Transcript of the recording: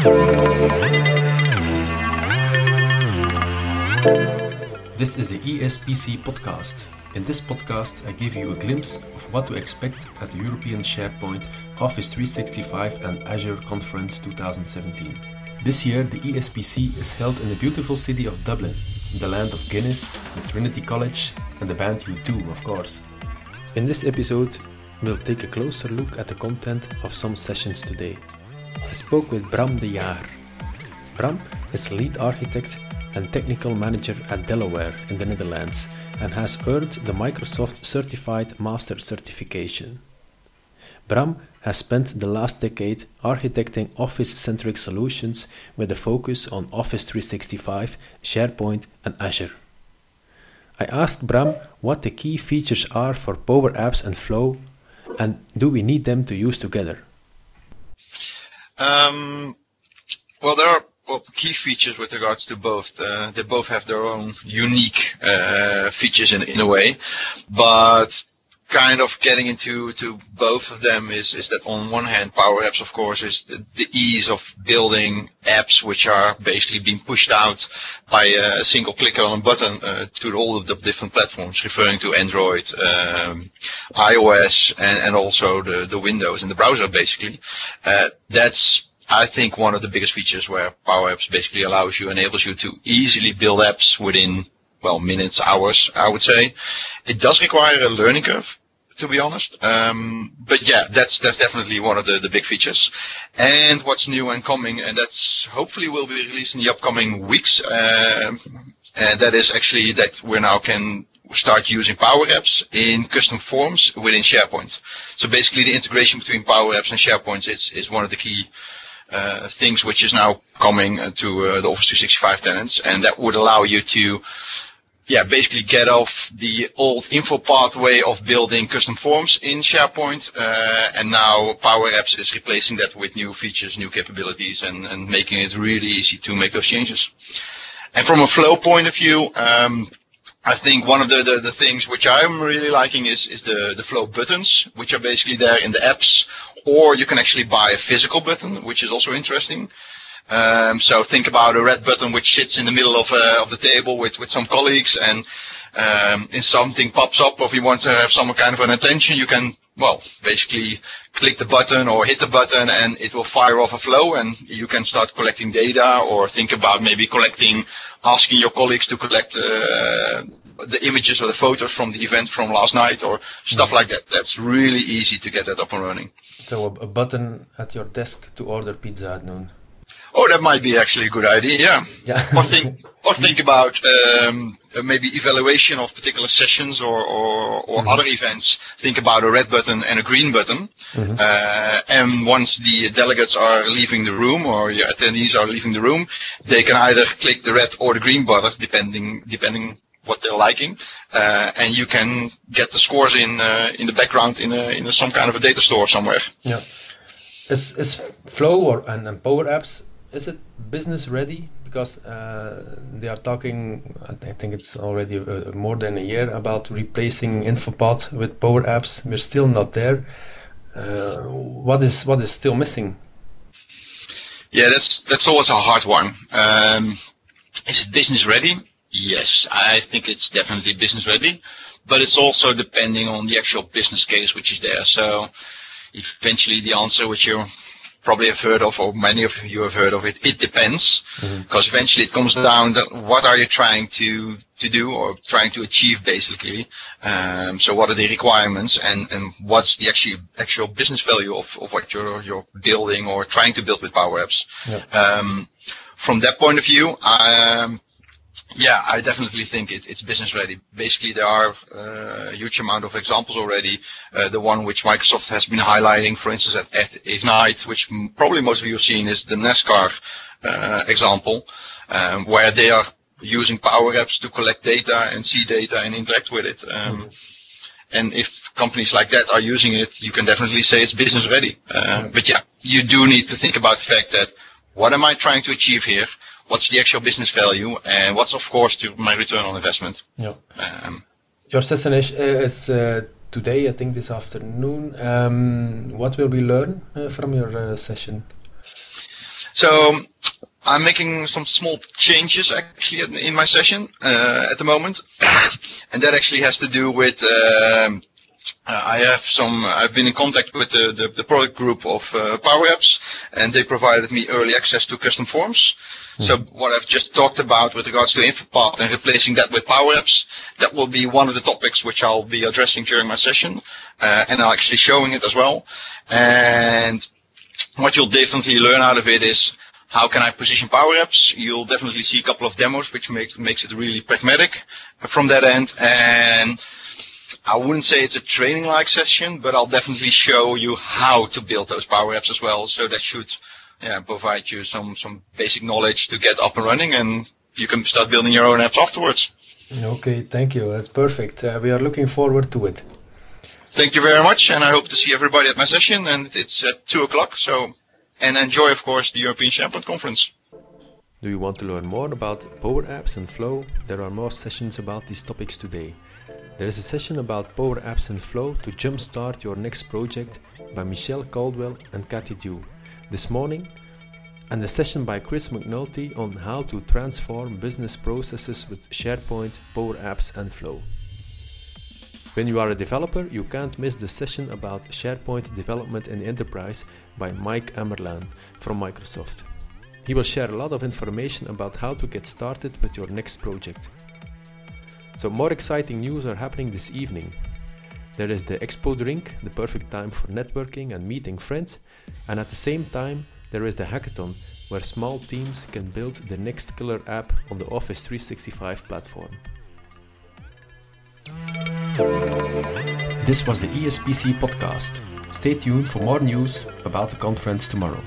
This is the ESPC podcast. In this podcast, I give you a glimpse of what to expect at the European SharePoint Office 365 and Azure Conference 2017. This year, the ESPC is held in the beautiful city of Dublin, the land of Guinness, the Trinity College, and the band U2, of course. In this episode, we'll take a closer look at the content of some sessions today. I spoke with Bram de Jaeger. Bram is lead architect and technical manager at Delaware in the Netherlands and has earned the Microsoft Certified Master certification. Bram has spent the last decade architecting Office centric solutions with a focus on Office 365, SharePoint, and Azure. I asked Bram what the key features are for Power Apps and Flow, and do we need them to use together? Um, well, there are well, key features with regards to both. Uh, they both have their own unique uh, features in, in a way, but kind of getting into to both of them is, is that on one hand, Power Apps, of course, is the, the ease of building apps which are basically being pushed out by a single click on a button uh, to all of the different platforms, referring to Android, um, iOS, and, and also the, the Windows and the browser, basically. Uh, that's I think one of the biggest features where Power Apps basically allows you, enables you to easily build apps within, well, minutes, hours, I would say. It does require a learning curve, to be honest. Um, but yeah, that's that's definitely one of the, the big features. And what's new and coming, and that's hopefully will be released in the upcoming weeks. Uh, and that is actually that we now can start using Power Apps in custom forms within SharePoint. So basically, the integration between Power Apps and SharePoint is is one of the key uh, things which is now coming to uh, the Office 365 tenants, and that would allow you to, yeah, basically get off the old InfoPath way of building custom forms in SharePoint, and now Power Apps is replacing that with new features, new capabilities, and, and making it really easy to make those changes. And from a flow point of view, um, I think one of the, the, the, things which I'm really liking is, is the, the flow buttons, which are basically there in the apps, or you can actually buy a physical button, which is also interesting. Um, so think about a red button which sits in the middle of, uh, of the table with, with some colleagues and um, if something pops up or if you want to have some kind of an attention, you can, well, basically click the button or hit the button and it will fire off a flow and you can start collecting data or think about maybe collecting asking your colleagues to collect uh, the images or the photos from the event from last night or stuff mm-hmm. like that. That's really easy to get that up and running. So a, a button at your desk to order pizza at noon. Oh, that might be actually a good idea. Yeah. yeah. or think or think about um, maybe evaluation of particular sessions or or, or mm-hmm. other events. Think about a red button and a green button. Mm-hmm. Uh, and once the delegates are leaving the room or your attendees are leaving the room, they can either click the red or the green button depending depending what they're liking, uh, and you can get the scores in uh, in the background in a, in a, some kind of a data store somewhere. Yeah. Is is Flow or and, and Power Apps is it business ready? Because uh, they are talking, I think it's already uh, more than a year about replacing InfoPath with Power Apps. We're still not there. Uh, what is what is still missing? Yeah, that's that's always a hard one. Um, is it business ready? Yes, I think it's definitely business ready, but it's also depending on the actual business case which is there. So eventually the answer which you probably have heard of, or many of you have heard of it. It depends, mm-hmm. because eventually it comes down to what are you trying to to do or trying to achieve, basically. Um, so what are the requirements, and and what's the actual actual business value of, of what you're you're building or trying to build with Power Apps. Yeah. Um, from that point of view, um, yeah, I definitely think it, it's business ready. Basically, there are uh, a huge amount of examples already. Uh, the one which Microsoft has been highlighting, for instance, at, at Ignite, which probably most of you have seen, is the NASCAR uh, example, um, where they are using Power Apps to collect data and see data and interact with it. Um, mm-hmm. And if companies like that are using it, you can definitely say it's business ready. Um, but yeah, you do need to think about the fact that what am I trying to achieve here? What's the actual business value, and what's of course to my return on investment. Yeah. Um, Your session is, is uh, today, I think this afternoon. Um, what will we learn uh, from your uh, session? So I'm making some small changes actually in my session uh, at the moment, and that actually has to do with. Um, uh, I have some. I've been in contact with the, the, the product group of uh, Power Apps, and they provided me early access to custom forms. Mm. So what I've just talked about with regards to InfoPath and replacing that with Power Apps, that will be one of the topics which I'll be addressing during my session, uh, and I'm actually showing it as well. And what you'll definitely learn out of it is how can I position Power Apps? You'll definitely see a couple of demos, which makes makes it really pragmatic from that end. And I wouldn't say it's a training-like session, but I'll definitely show you how to build those Power Apps as well. So that should yeah, provide you some, some basic knowledge to get up and running, and you can start building your own apps afterwards. Okay, thank you. That's perfect. Uh, we are looking forward to it. Thank you very much, and I hope to see everybody at my session. And it's at two o'clock. So, and enjoy, of course, the European SharePoint Conference. Do you want to learn more about Power Apps and Flow? There are more sessions about these topics today. There is a session about Power Apps and Flow to jumpstart your next project by Michelle Caldwell and Cathy Dew this morning, and a session by Chris McNulty on how to transform business processes with SharePoint, Power Apps, and Flow. When you are a developer, you can't miss the session about SharePoint development in enterprise by Mike Ammerlaan from Microsoft. He will share a lot of information about how to get started with your next project. So more exciting news are happening this evening. There is the Expo Drink, the perfect time for networking and meeting friends, and at the same time there is the Hackathon, where small teams can build the next killer app on the Office 365 platform. This was the ESPC podcast. Stay tuned for more news about the conference tomorrow.